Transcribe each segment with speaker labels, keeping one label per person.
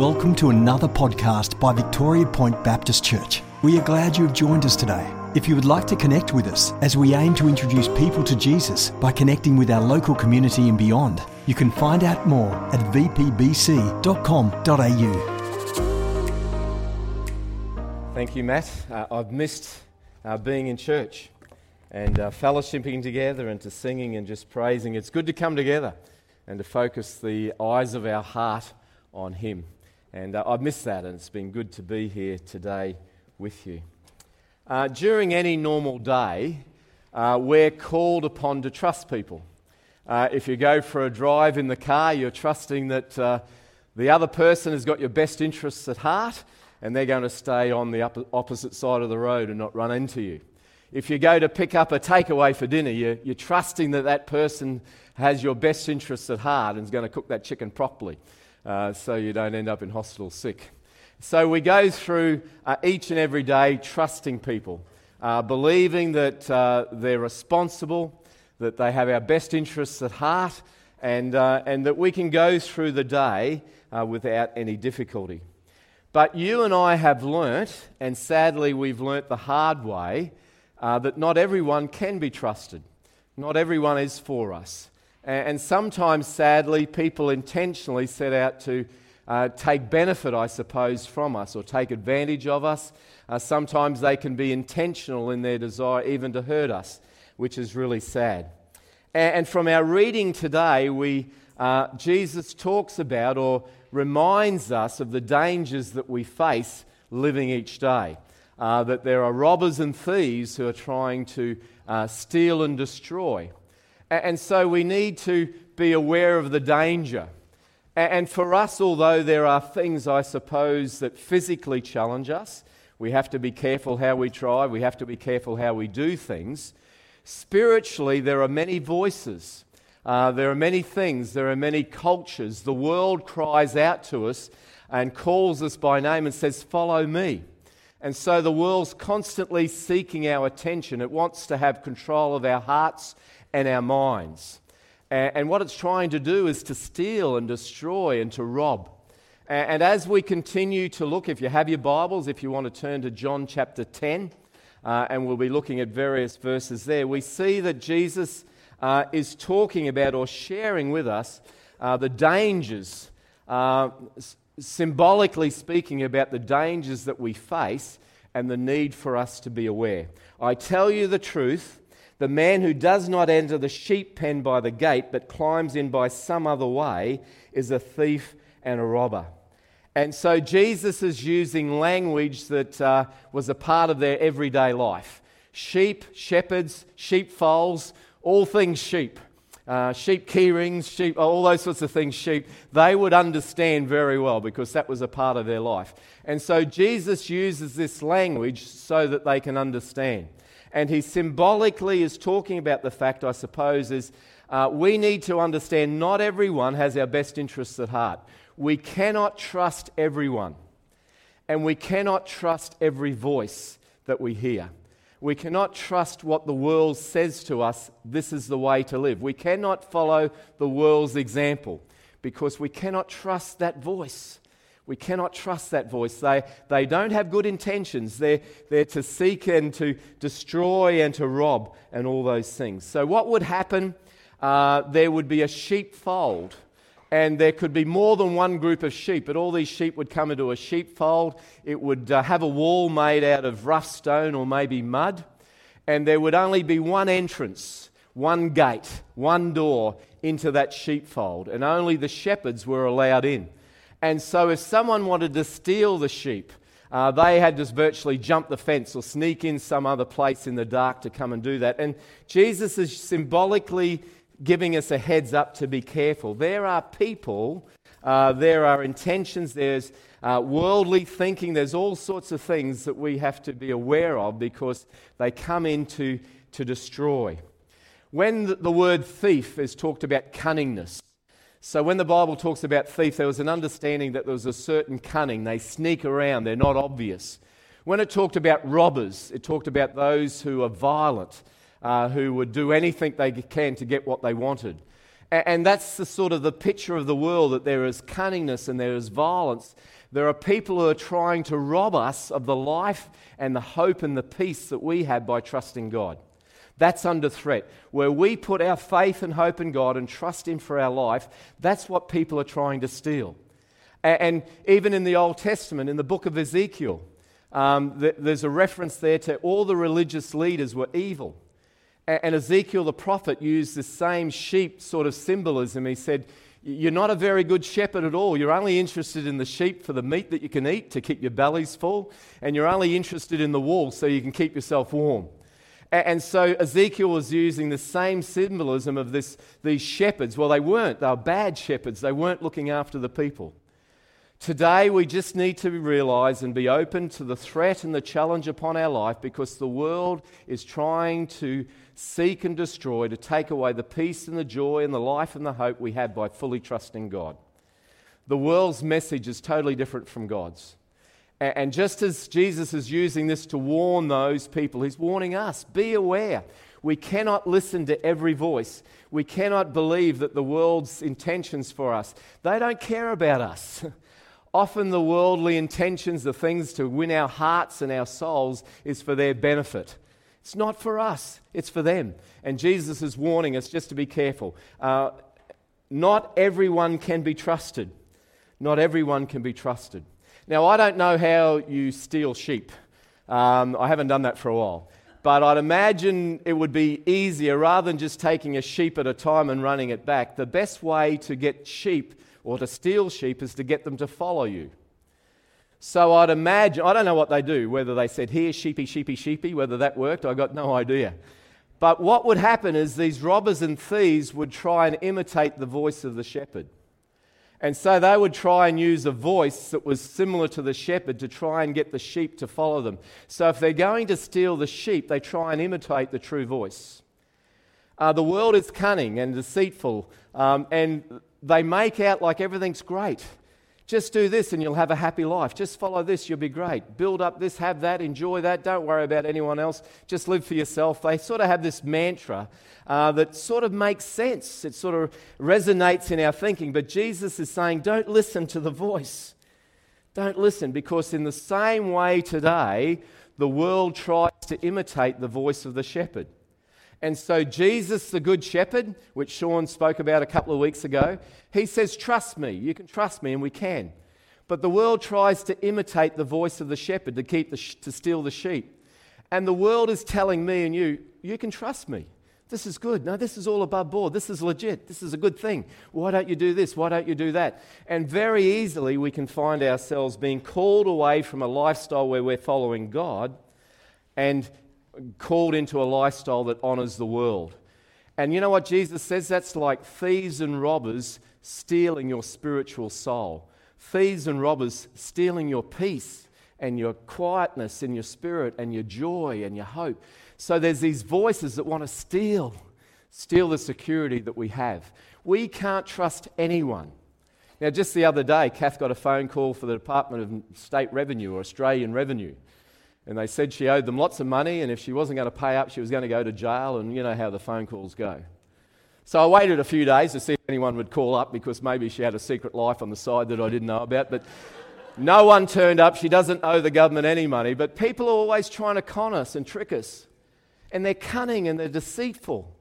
Speaker 1: Welcome to another podcast by Victoria Point Baptist Church. We are glad you have joined us today. If you would like to connect with us as we aim to introduce people to Jesus by connecting with our local community and beyond, you can find out more at vpbc.com.au.
Speaker 2: Thank you, Matt. Uh, I've missed uh, being in church and uh, fellowshipping together and to singing and just praising. It's good to come together and to focus the eyes of our heart on Him. And uh, I've missed that, and it's been good to be here today with you. Uh, during any normal day, uh, we're called upon to trust people. Uh, if you go for a drive in the car, you're trusting that uh, the other person has got your best interests at heart and they're going to stay on the opposite side of the road and not run into you. If you go to pick up a takeaway for dinner, you're, you're trusting that that person has your best interests at heart and is going to cook that chicken properly uh, so you don't end up in hospital sick. So we go through uh, each and every day trusting people, uh, believing that uh, they're responsible, that they have our best interests at heart, and, uh, and that we can go through the day uh, without any difficulty. But you and I have learnt, and sadly we've learnt the hard way, that not everyone can be trusted. Not everyone is for us. And sometimes, sadly, people intentionally set out to uh, take benefit, I suppose, from us or take advantage of us. Uh, sometimes they can be intentional in their desire even to hurt us, which is really sad. And, from our reading today, we, uh, Jesus talks about or reminds us of the dangers that we face living each day. Uh, that there are robbers and thieves who are trying to uh, steal and destroy. And so we need to be aware of the danger. And for us, although there are things, I suppose, that physically challenge us, we have to be careful how we try, we have to be careful how we do things. Spiritually, there are many voices, uh, there are many things, there are many cultures. The world cries out to us and calls us by name and says, Follow me. And so the world's constantly seeking our attention. It wants to have control of our hearts and our minds. And, what it's trying to do is to steal and destroy and to rob. And, as we continue to look, if you have your Bibles, if you want to turn to John chapter 10, uh, and we'll be looking at various verses there, we see that Jesus uh, is talking about or sharing with us uh, the dangers, uh, symbolically speaking, about the dangers that we face and the need for us to be aware. I tell you the truth the man who does not enter the sheep pen by the gate, but climbs in by some other way, is a thief and a robber. And so Jesus is using language that uh, was a part of their everyday life sheep, shepherds, sheepfolds, all things sheep. Uh, sheep key rings, sheep, all those sorts of things, sheep, they would understand very well because that was a part of their life. And so Jesus uses this language so that they can understand. And he symbolically is talking about the fact, I suppose, is uh, we need to understand not everyone has our best interests at heart. We cannot trust everyone. And we cannot trust every voice that we hear. We cannot trust what the world says to us, this is the way to live. We cannot follow the world's example because we cannot trust that voice. We cannot trust that voice. They, they don't have good intentions. They're, they're to seek and to destroy and to rob and all those things. So, what would happen? Uh, there would be a sheepfold, and there could be more than one group of sheep, but all these sheep would come into a sheepfold. It would uh, have a wall made out of rough stone or maybe mud, and there would only be one entrance, one gate, one door into that sheepfold, and only the shepherds were allowed in. And so, if someone wanted to steal the sheep, uh, they had to virtually jump the fence or sneak in some other place in the dark to come and do that. And Jesus is symbolically giving us a heads up to be careful. There are people, uh, there are intentions, there's uh, worldly thinking, there's all sorts of things that we have to be aware of because they come in to, to destroy. When the, the word thief is talked about cunningness, so when the Bible talks about thief, there was an understanding that there was a certain cunning. They sneak around, they're not obvious. When it talked about robbers, it talked about those who are violent, uh, who would do anything they can to get what they wanted. And that's the sort of the picture of the world that there is cunningness and there is violence. There are people who are trying to rob us of the life and the hope and the peace that we have by trusting God. That's under threat. Where we put our faith and hope in God and trust Him for our life, that's what people are trying to steal. And even in the Old Testament, in the book of Ezekiel, um, there's a reference there to all the religious leaders were evil. And Ezekiel the prophet used the same sheep sort of symbolism. He said, You're not a very good shepherd at all. You're only interested in the sheep for the meat that you can eat to keep your bellies full, and you're only interested in the wool so you can keep yourself warm. And so Ezekiel was using the same symbolism of this, these shepherds. Well, they weren't. They were bad shepherds. They weren't looking after the people. Today, we just need to realize and be open to the threat and the challenge upon our life because the world is trying to seek and destroy, to take away the peace and the joy and the life and the hope we have by fully trusting God. The world's message is totally different from God's. And just as Jesus is using this to warn those people, he's warning us be aware. We cannot listen to every voice. We cannot believe that the world's intentions for us, they don't care about us. Often the worldly intentions, the things to win our hearts and our souls, is for their benefit. It's not for us, it's for them. And Jesus is warning us just to be careful. Uh, not everyone can be trusted. Not everyone can be trusted. Now, I don't know how you steal sheep. Um, I haven't done that for a while. But I'd imagine it would be easier rather than just taking a sheep at a time and running it back. The best way to get sheep or to steal sheep is to get them to follow you. So I'd imagine, I don't know what they do, whether they said, Here, sheepy, sheepy, sheepy, whether that worked, I got no idea. But what would happen is these robbers and thieves would try and imitate the voice of the shepherd. And so they would try and use a voice that was similar to the shepherd to try and get the sheep to follow them. So if they're going to steal the sheep, they try and imitate the true voice. Uh, the world is cunning and deceitful, um, and they make out like everything's great. Just do this and you'll have a happy life. Just follow this, you'll be great. Build up this, have that, enjoy that. Don't worry about anyone else. Just live for yourself. They sort of have this mantra uh, that sort of makes sense. It sort of resonates in our thinking. But Jesus is saying, don't listen to the voice. Don't listen, because in the same way today, the world tries to imitate the voice of the shepherd. And so, Jesus, the Good Shepherd, which Sean spoke about a couple of weeks ago, he says, Trust me. You can trust me, and we can. But the world tries to imitate the voice of the shepherd to, keep the sh- to steal the sheep. And the world is telling me and you, You can trust me. This is good. No, this is all above board. This is legit. This is a good thing. Why don't you do this? Why don't you do that? And very easily we can find ourselves being called away from a lifestyle where we're following God and called into a lifestyle that honors the world. And you know what Jesus says? That's like thieves and robbers stealing your spiritual soul. Thieves and robbers stealing your peace and your quietness and your spirit and your joy and your hope. So there's these voices that want to steal, steal the security that we have. We can't trust anyone. Now, just the other day, Kath got a phone call for the Department of State Revenue or Australian Revenue. And they said she owed them lots of money, and if she wasn't going to pay up, she was going to go to jail, and you know how the phone calls go. So I waited a few days to see if anyone would call up because maybe she had a secret life on the side that I didn't know about. But no one turned up. She doesn't owe the government any money. But people are always trying to con us and trick us. And they're cunning and they're deceitful.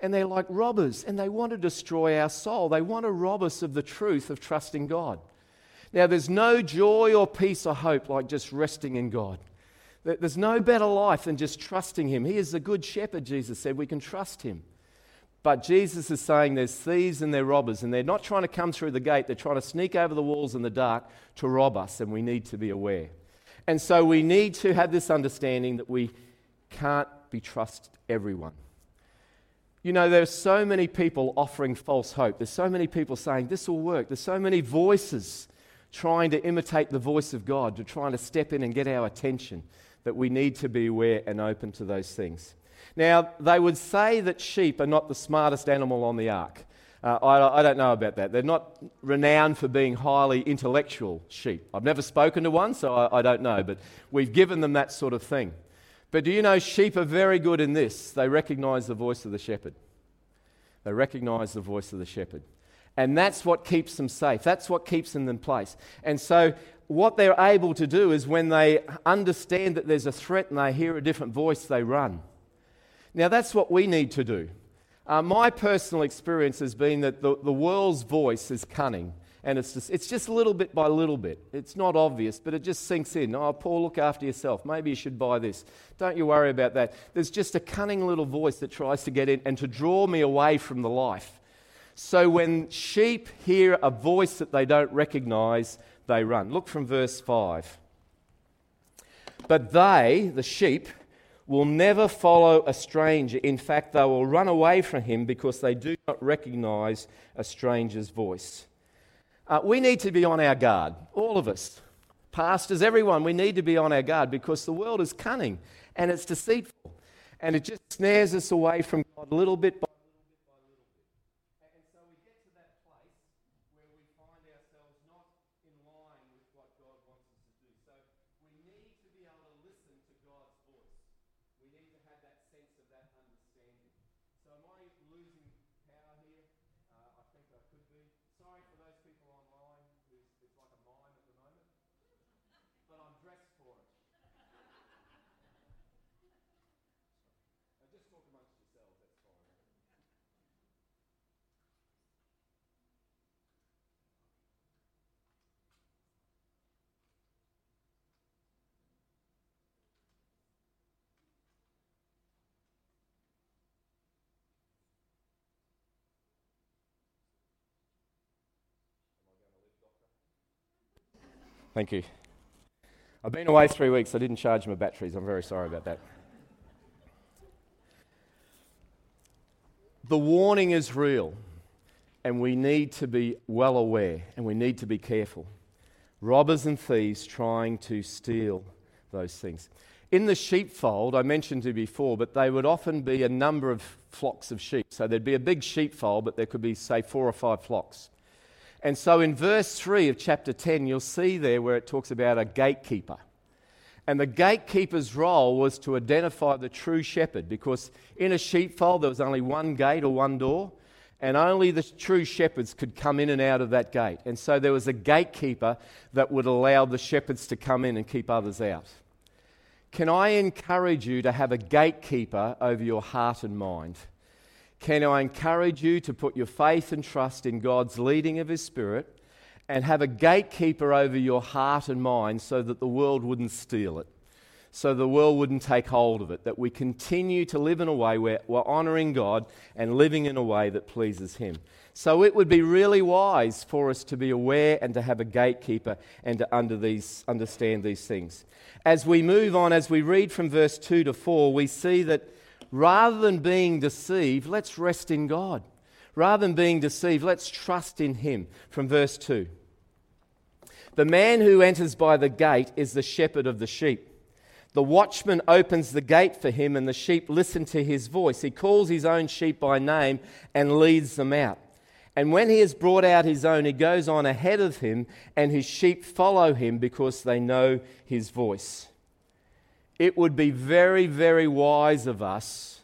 Speaker 2: And they're like robbers and they want to destroy our soul. They want to rob us of the truth of trusting God. Now, there's no joy or peace or hope like just resting in God. There's no better life than just trusting Him. He is the good shepherd, Jesus said. We can trust Him. But Jesus is saying there's thieves and they're robbers, and they're not trying to come through the gate. They're trying to sneak over the walls in the dark to rob us, and we need to be aware. And so we need to have this understanding that we can't be trust everyone. You know, there's so many people offering false hope. There's so many people saying this will work. There's so many voices trying to imitate the voice of God, to trying to step in and get our attention that we need to be aware and open to those things. Now, they would say that sheep are not the smartest animal on the ark. Uh, I, I, don't know about that. They're not renowned for being highly intellectual sheep. I've never spoken to one, so I, I don't know, but we've given them that sort of thing. But do you know sheep are very good in this? They recognize the voice of the shepherd. They recognize the voice of the shepherd. And that's what keeps them safe. That's what keeps them in place. And so, what they're able to do is when they understand that there's a threat and they hear a different voice, they run. Now, that's what we need to do. Uh, my personal experience has been that the, the world's voice is cunning. And it's just, it's just little bit by little bit. It's not obvious, but it just sinks in. Oh, Paul, look after yourself. Maybe you should buy this. Don't you worry about that. There's just a cunning little voice that tries to get in and to draw me away from the life. So when sheep hear a voice that they don't recognize, they run. Look from verse 5. But they, the sheep, will never follow a stranger. In fact, they will run away from him because they do not recognize a stranger's voice. Uh, we need to be on our guard, all of us. Pastors, everyone, we need to be on our guard because the world is cunning and it's deceitful and it just snares us away from God a little bit by Thank you. I've been away three weeks. I didn't charge my batteries. I'm very sorry about that. The warning is real, and we need to be well aware and we need to be careful. Robbers and thieves trying to steal those things. In the sheepfold, I mentioned to you before, but they would often be a number of flocks of sheep. So there'd be a big sheepfold, but there could be, say, four or five flocks. And so in verse 3 of chapter 10, you'll see there where it talks about a gatekeeper. And the gatekeeper's role was to identify the true shepherd because in a sheepfold there was only one gate or one door, and only the true shepherds could come in and out of that gate. And so there was a gatekeeper that would allow the shepherds to come in and keep others out. Can I encourage you to have a gatekeeper over your heart and mind? Can I encourage you to put your faith and trust in God's leading of His Spirit and have a gatekeeper over your heart and mind so that the world wouldn't steal it, so the world wouldn't take hold of it, that we continue to live in a way where we're honoring God and living in a way that pleases Him. So it would be really wise for us to be aware and to have a gatekeeper and to under these, understand these things. As we move on, as we read from verse 2 to 4, we see that Rather than being deceived, let's rest in God. Rather than being deceived, let's trust in Him. From verse 2 The man who enters by the gate is the shepherd of the sheep. The watchman opens the gate for him, and the sheep listen to his voice. He calls his own sheep by name and leads them out. And when he has brought out his own, he goes on ahead of him, and his sheep follow him because they know his voice it would be very, very wise of us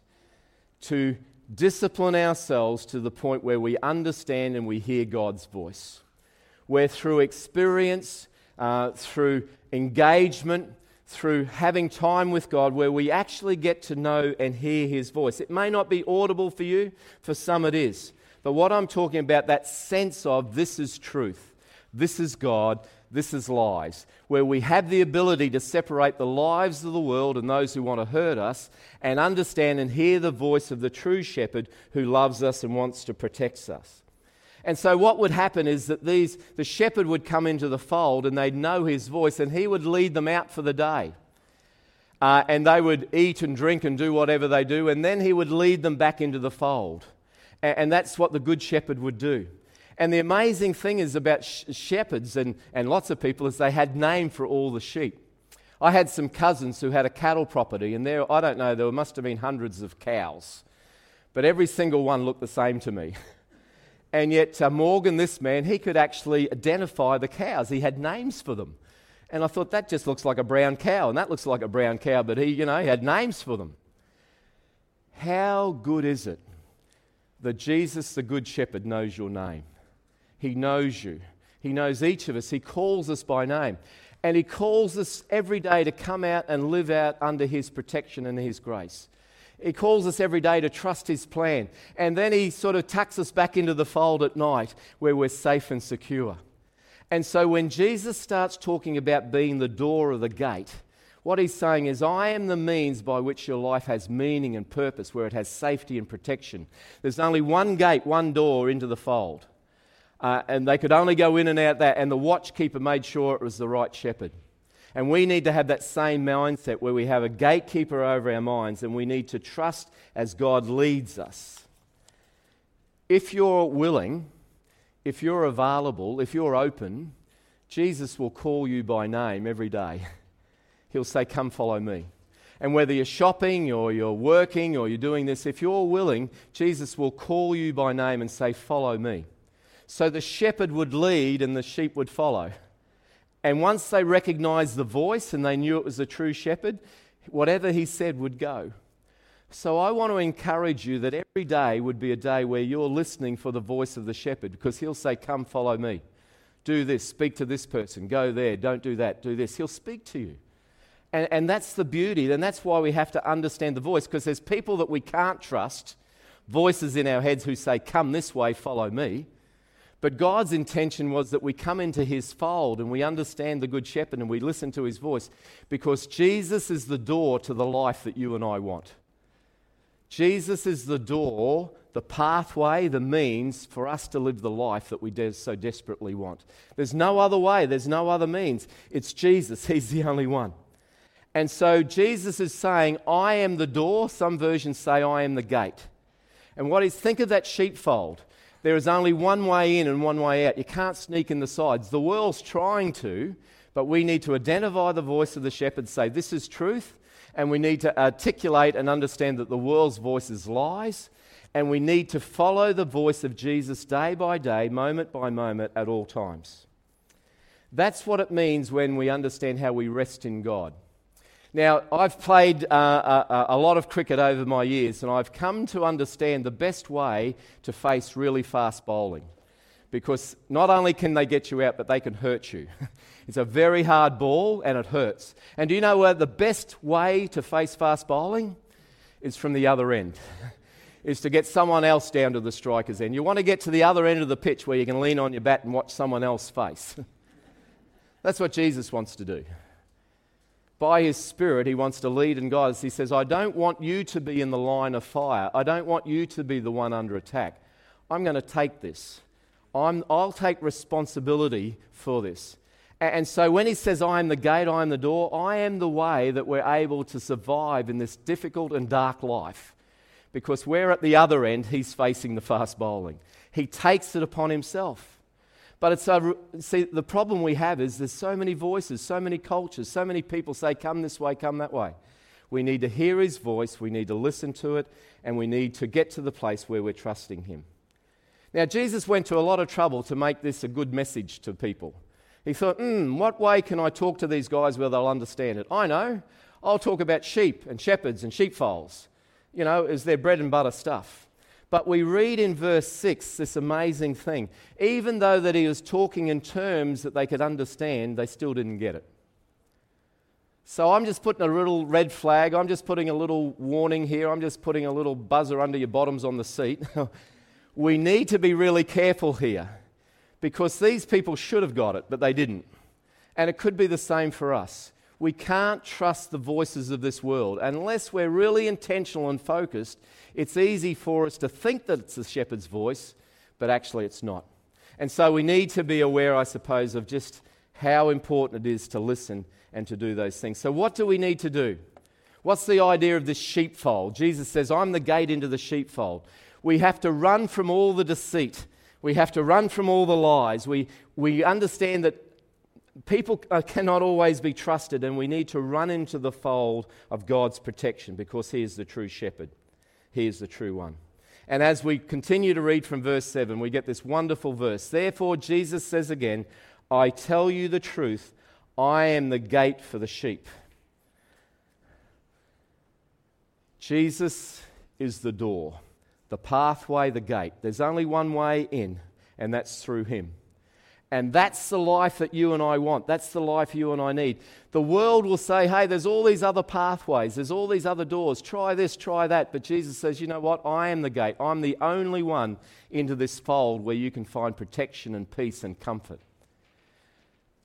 Speaker 2: to discipline ourselves to the point where we understand and we hear God's voice. Where through experience, uh, through engagement, through having time with God, where we actually get to know and hear His voice. It may not be audible for you, for some it is. But what I'm talking about, that sense of this is truth, this is God, this is lies, where we have the ability to separate the lives of the world and those who want to hurt us and understand and hear the voice of the true shepherd who loves us and wants to protect us. And so, what would happen is that these, the shepherd would come into the fold and they'd know his voice and he would lead them out for the day. Uh, and they would eat and drink and do whatever they do, and then he would lead them back into the fold. and, and that's what the good shepherd would do. And the amazing thing is about sh- shepherds and, and lots of people is they had name for all the sheep. I had some cousins who had a cattle property, and there, I don't know, there must have been hundreds of cows. But every single one looked the same to me. And yet, uh, Morgan, this man, he could actually identify the cows. He had names for them. And I thought, that just looks like a brown cow, and that looks like a brown cow, but he, you know, he had names for them. How good is it that Jesus, the Good Shepherd, knows your name. He knows you. He knows each of us. He calls us by name. And He calls us every day to come out and live out under His protection and His grace. He calls us every day to trust His plan. And then He sort of tucks us back into the fold at night where we're safe and secure. And so when Jesus starts talking about being the door of the gate, what he's saying is, I am the means by which your life has meaning and purpose, where it has safety and protection. There's only one gate, one door into the fold. Uh, and they could only go in and out that, and the watchkeeper made sure it was the right shepherd. And we need to have that same mindset where we have a gatekeeper over our minds and we need to trust as God leads us. If you're willing, if you're available, if you're open, Jesus will call you by name every day. He'll say, Come follow me. And whether you're shopping or you're working or you're doing this, if you're willing, Jesus will call you by name and say, Follow me. So the shepherd would lead and the sheep would follow. And once they recognized the voice and they knew it was a true shepherd, whatever he said would go. So I want to encourage you that every day would be a day where you're listening for the voice of the shepherd because he'll say, Come, follow me. Do this, speak to this person, go there, don't do that, do this. He'll speak to you. And, and that's the beauty, and that's why we have to understand the voice because there's people that we can't trust, voices in our heads who say, Come this way, follow me. But God's intention was that we come into his fold and we understand the Good Shepherd and we listen to his voice because Jesus is the door to the life that you and I want. Jesus is the door, the pathway, the means for us to live the life that we so desperately want. There's no other way, there's no other means. It's Jesus, he's the only one. And so Jesus is saying, I am the door. Some versions say, I am the gate. And what is, think of that sheepfold. There is only one way in and one way out. You can't sneak in the sides. The world's trying to, but we need to identify the voice of the shepherd, say, This is truth, and we need to articulate and understand that the world's voice is lies, and we need to follow the voice of Jesus day by day, moment by moment, at all times. That's what it means when we understand how we rest in God. Now, I've played uh, a, a, lot of cricket over my years, and I've come to understand the best way to face really fast bowling. Because not only can they get you out, but they can hurt you. it's a very hard ball, and it hurts. And do you know what the best way to face fast bowling is from the other end? is to get someone else down to the striker's end. You want to get to the other end of the pitch where you can lean on your bat and watch someone else face. That's what Jesus wants to do by his Spirit, he wants to lead and guide us. He says, I don't want you to be in the line of fire. I don't want you to be the one under attack. I'm going to take this. i will take responsibility for this. And so when he says, I am the gate, I am the door, I am the way that we're able to survive in this difficult and dark life. Because we're at the other end, he's facing the fast bowling. He takes it upon himself. But it's a, see, the problem we have is there's so many voices, so many cultures, so many people say, come this way, come that way. We need to hear his voice, we need to listen to it, and we need to get to the place where we're trusting him. Now, Jesus went to a lot of trouble to make this a good message to people. He thought, hmm, what way can I talk to these guys where they'll understand it? I know. I'll talk about sheep and shepherds and sheepfolds. You know, is their bread and butter stuff. But we read in verse 6 this amazing thing. Even though that he was talking in terms that they could understand, they still didn't get it. So I'm just putting a little red flag. I'm just putting a little warning here. I'm just putting a little buzzer under your bottoms on the seat. we need to be really careful here because these people should have got it, but they didn't. And it could be the same for us. We can't trust the voices of this world unless we're really intentional and focused it's easy for us to think that it's the shepherd's voice, but actually it's not. And so we need to be aware, I suppose, of just how important it is to listen and to do those things. So, what do we need to do? What's the idea of this sheepfold? Jesus says, I'm the gate into the sheepfold. We have to run from all the deceit. We have to run from all the lies. We, we understand that people uh, cannot always be trusted, and we need to run into the fold of God's protection because He is the true shepherd. He is the true one. And as we continue to read from verse 7, we get this wonderful verse. Therefore, Jesus says again, I tell you the truth, I am the gate for the sheep. Jesus is the door. the pathway, the gate. There's only one way in, and that's through Him. And that's the life that you and I want. That's the life you and I need. The world will say, hey, there's all these other pathways, there's all these other doors. Try this, try that. But Jesus says, you know what? I am the gate. I'm the only one into this fold where you can find protection and peace and comfort.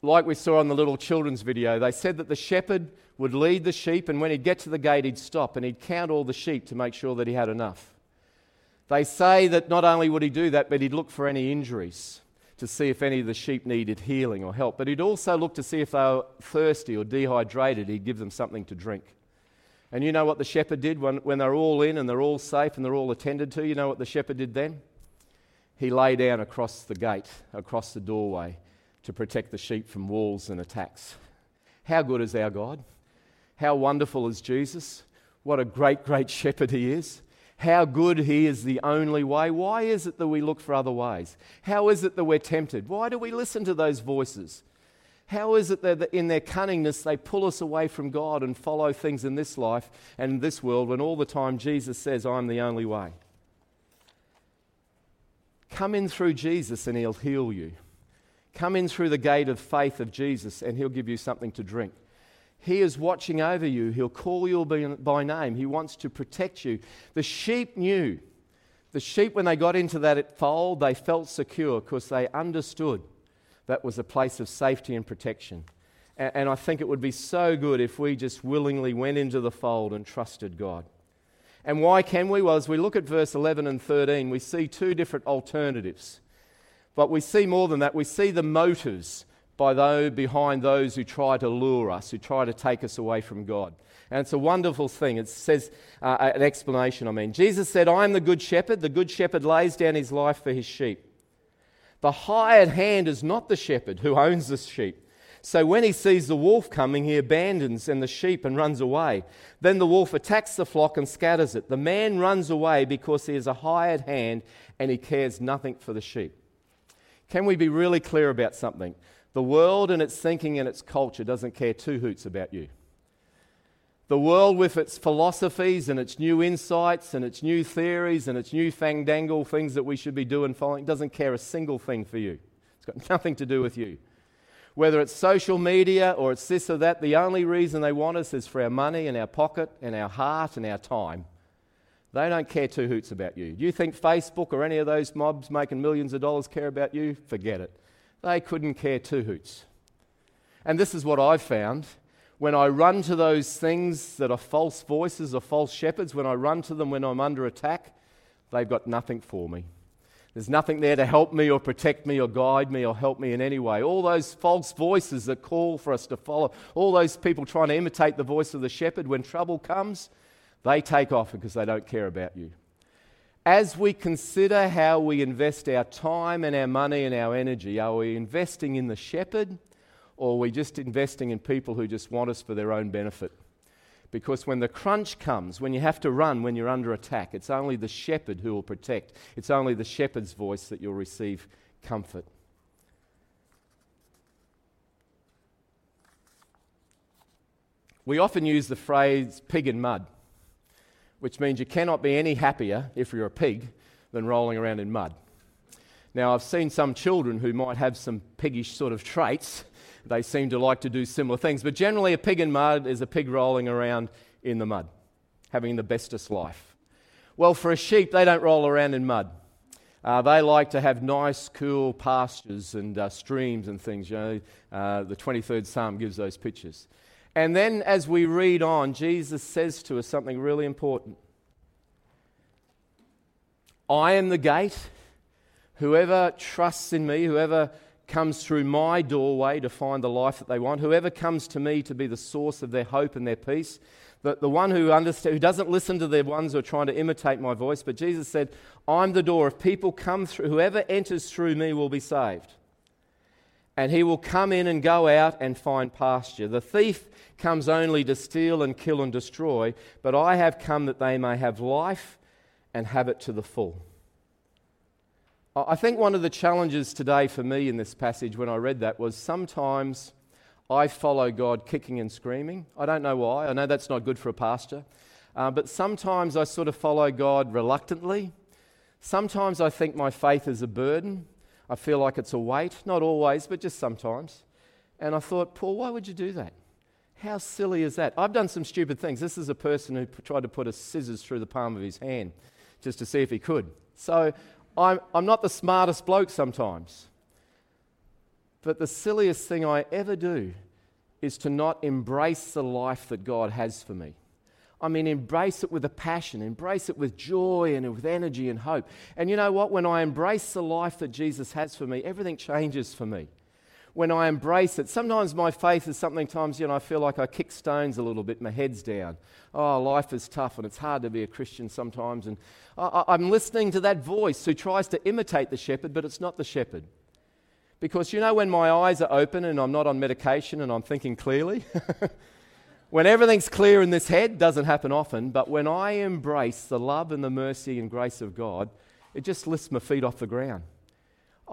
Speaker 2: Like we saw on the little children's video, they said that the shepherd would lead the sheep, and when he'd get to the gate, he'd stop and he'd count all the sheep to make sure that he had enough. They say that not only would he do that, but he'd look for any injuries to see if any of the sheep needed healing or help. But he'd also look to see if they were thirsty or dehydrated. He'd give them something to drink. And you know what the shepherd did when, when they're all in and they're all safe and they're all attended to? You know what the shepherd did then? He lay down across the gate, across the doorway, to protect the sheep from wolves and attacks. How good is our God? How wonderful is Jesus? What a great, great shepherd he is how good He is the only way. Why is it that we look for other ways? How is it that we're tempted? Why do we listen to those voices? How is it that in their cunningness they pull us away from God and follow things in this life and this world when all the time Jesus says, I'm the only way? Come in through Jesus and He'll heal you. Come in through the gate of faith of Jesus and He'll give you something to drink. He is watching over you. He'll call you by name. He wants to protect you. The sheep knew. The sheep, when they got into that fold, they felt secure because they understood that was a place of safety and protection. And I think it would be so good if we just willingly went into the fold and trusted God. And why can we? Well, as we look at verse 11 and 13, we see two different alternatives. But we see more than that. We see the motives by those behind those who try to lure us, who try to take us away from God. And it's a wonderful thing. It says uh, an explanation, I mean. Jesus said, I am the good shepherd. The good shepherd lays down his life for his sheep. The hired hand is not the shepherd who owns the sheep. So when he sees the wolf coming, he abandons and the sheep and runs away. Then the wolf attacks the flock and scatters it. The man runs away because he is a hired hand and he cares nothing for the sheep. Can we be really clear about something? The world and its thinking and its culture doesn't care two hoots about you. The world, with its philosophies and its new insights and its new theories and its new fangdangle things that we should be doing, following, doesn't care a single thing for you. It's got nothing to do with you. Whether it's social media or it's this or that, the only reason they want us is for our money and our pocket and our heart and our time. They don't care two hoots about you. Do you think Facebook or any of those mobs making millions of dollars care about you? Forget it. They couldn't care two hoots. And this is what I've found. When I run to those things that are false voices or false shepherds, when I run to them when I'm under attack, they've got nothing for me. There's nothing there to help me or protect me or guide me or help me in any way. All those false voices that call for us to follow, all those people trying to imitate the voice of the shepherd, when trouble comes, they take off because they don't care about you as we consider how we invest our time and our money and our energy, are we investing in the shepherd or are we just investing in people who just want us for their own benefit? Because when the crunch comes, when you have to run, when you're under attack, it's only the shepherd who will protect. It's only the shepherd's voice that you'll receive comfort. We often use the phrase pig in mud which means you cannot be any happier if you're a pig than rolling around in mud. Now, I've seen some children who might have some piggish sort of traits. They seem to like to do similar things, but generally, a pig in mud is a pig rolling around in the mud, having the bestest life. Well, for a sheep, they don't roll around in mud. Uh, they like to have nice, cool pastures and uh, streams and things. You know, uh, the 23rd Psalm gives those pictures. And then as we read on, Jesus says to us something really important I am the gate. Whoever trusts in me, whoever comes through my doorway to find the life that they want, whoever comes to me to be the source of their hope and their peace, the, the one who, who doesn't listen to the ones who are trying to imitate my voice, but Jesus said, I'm the door. If people come through, whoever enters through me will be saved and he will come in and go out and find pasture. The thief comes only to steal and kill and destroy, but I have come that they may have life and have it to the full. I think one of the challenges today for me in this passage when I read that was sometimes I follow God kicking and screaming. I don't know why. I know that's not good for a pastor. Uh, but sometimes I sort of follow God reluctantly Sometimes I think my faith is a burden. I feel like it's a weight. Not always, but just sometimes. And I thought, Paul, why would you do that? How silly is that? I've done some stupid things. This is a person who tried to put a scissors through the palm of his hand just to see if he could. So I'm, I'm not the smartest bloke sometimes. But the silliest thing I ever do is to not embrace the life that God has for me. I mean, embrace it with a passion, embrace it with joy and with energy and hope. And you know what? When I embrace the life that Jesus has for me, everything changes for me. When I embrace it, sometimes my faith is something, times, you know, I feel like I kick stones a little bit, my head's down. Oh, life is tough and it's hard to be a Christian sometimes. And I, I'm listening to that voice who tries to imitate the shepherd, but it's not the shepherd. Because you know, when my eyes are open and I'm not on medication and I'm thinking clearly, when everything's clear in this head, doesn't happen often, but when I embrace the love and the mercy and grace of God, it just lifts my feet off the ground.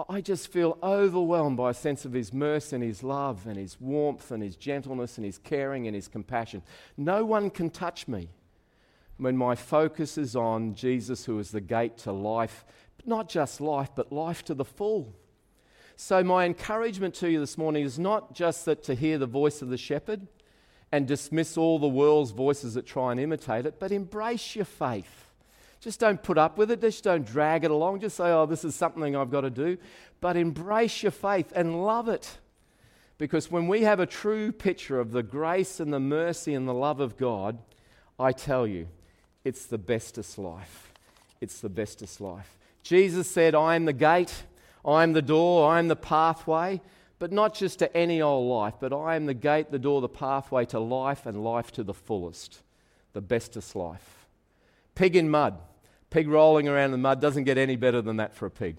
Speaker 2: I just feel overwhelmed by a sense of His mercy and His love and His warmth and His gentleness and His caring and His compassion. No one can touch me when my focus is on Jesus, who is the gate to life, not just life, but life to the full. So, my encouragement to you this morning is not just that to hear the voice of the shepherd and dismiss all the world's voices that try and imitate it, but embrace your faith. Just don't put up with it, just don't drag it along. Just say, oh, this is something I've got to do. But embrace your faith and love it. Because when we have a true picture of the grace and the mercy and the love of God, I tell you, it's the bestest life. It's the bestest life. Jesus said, I am the gate. I'm the door, I'm the pathway, but not just to any old life, but I am the gate, the door, the pathway to life and life to the fullest, the bestest life. Pig in mud. Pig rolling around in the mud doesn't get any better than that for a pig.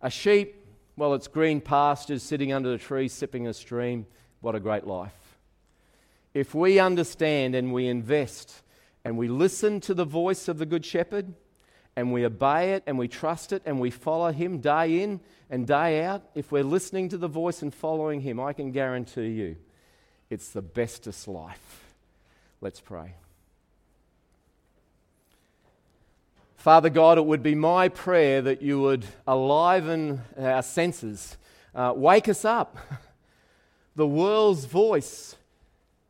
Speaker 2: A sheep, well, it's green pastures, sitting under the tree, sipping a stream. What a great life. If we understand and we invest and we listen to the voice of the Good Shepherd, and we obey it and we trust it and we follow Him day in and day out, if we're listening to the voice and following Him, I can guarantee you it's the bestest life. Let's pray. Father God, it would be my prayer that you would aliven our senses, uh, wake us up. The world's voice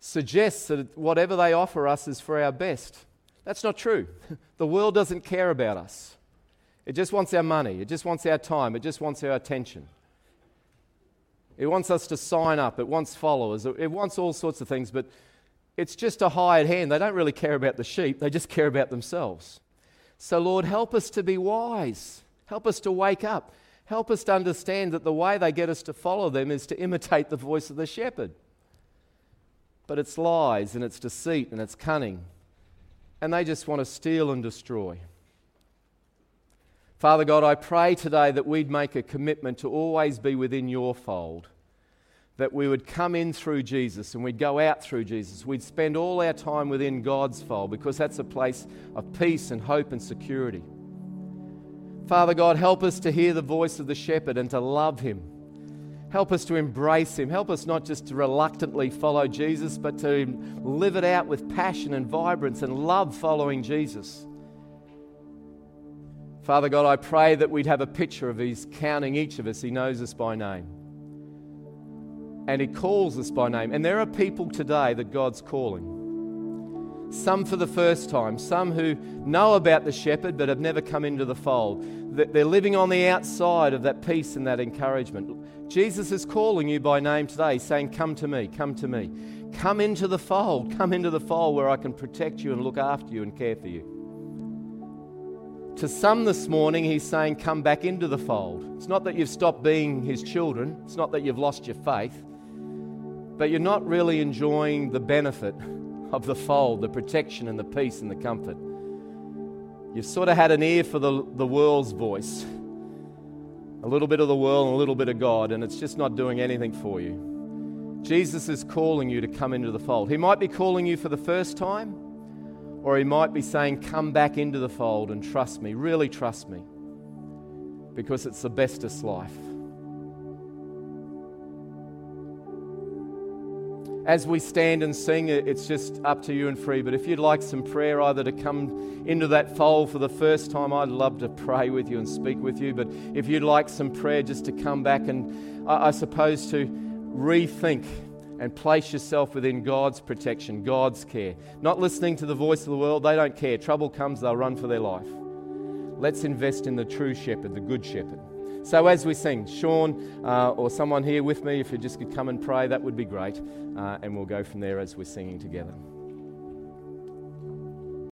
Speaker 2: suggests that whatever they offer us is for our best. That's not true. The world doesn't care about us. It just wants our money. It just wants our time. It just wants our attention. It wants us to sign up. It wants followers. It wants all sorts of things, but it's just a hired hand. They don't really care about the sheep, they just care about themselves. So, Lord, help us to be wise. Help us to wake up. Help us to understand that the way they get us to follow them is to imitate the voice of the shepherd. But it's lies and it's deceit and it's cunning and they just want to steal and destroy. Father God, I pray today that we'd make a commitment to always be within your fold, that we would come in through Jesus and we'd go out through Jesus. We'd spend all our time within God's fold because that's a place of peace and hope and security. Father God, help us to hear the voice of the shepherd and to love him Help us to embrace Him. Help us not just to reluctantly follow Jesus, but to live it out with passion and vibrance and love following Jesus. Father God, I pray that we'd have a picture of He's counting each of us. He knows us by name. And He calls us by name. And there are people today that God's calling some for the first time, some who know about the shepherd but have never come into the fold. They're living on the outside of that peace and that encouragement. Jesus is calling you by name today, saying, Come to me, come to me. Come into the fold, come into the fold where I can protect you and look after you and care for you. To some this morning, he's saying, Come back into the fold. It's not that you've stopped being his children, it's not that you've lost your faith, but you're not really enjoying the benefit of the fold, the protection and the peace and the comfort. You've sort of had an ear for the, the world's voice, a little bit of the world and a little bit of God, and it's just not doing anything for you. Jesus is calling you to come into the fold. He might be calling you for the first time, or he might be saying, Come back into the fold and trust me, really trust me, because it's the bestest life. As we stand and sing, it's just up to you and free. But if you'd like some prayer, either to come into that fold for the first time, I'd love to pray with you and speak with you. But if you'd like some prayer, just to come back and I, suppose to rethink and place yourself within God's protection, God's care. Not listening to the voice of the world, they don't care. Trouble comes, they'll run for their life. Let's invest in the true shepherd, the good shepherd. So, as we sing, Sean uh, or someone here with me, if you just could come and pray, that would be great. Uh, and we'll go from there as we're singing together.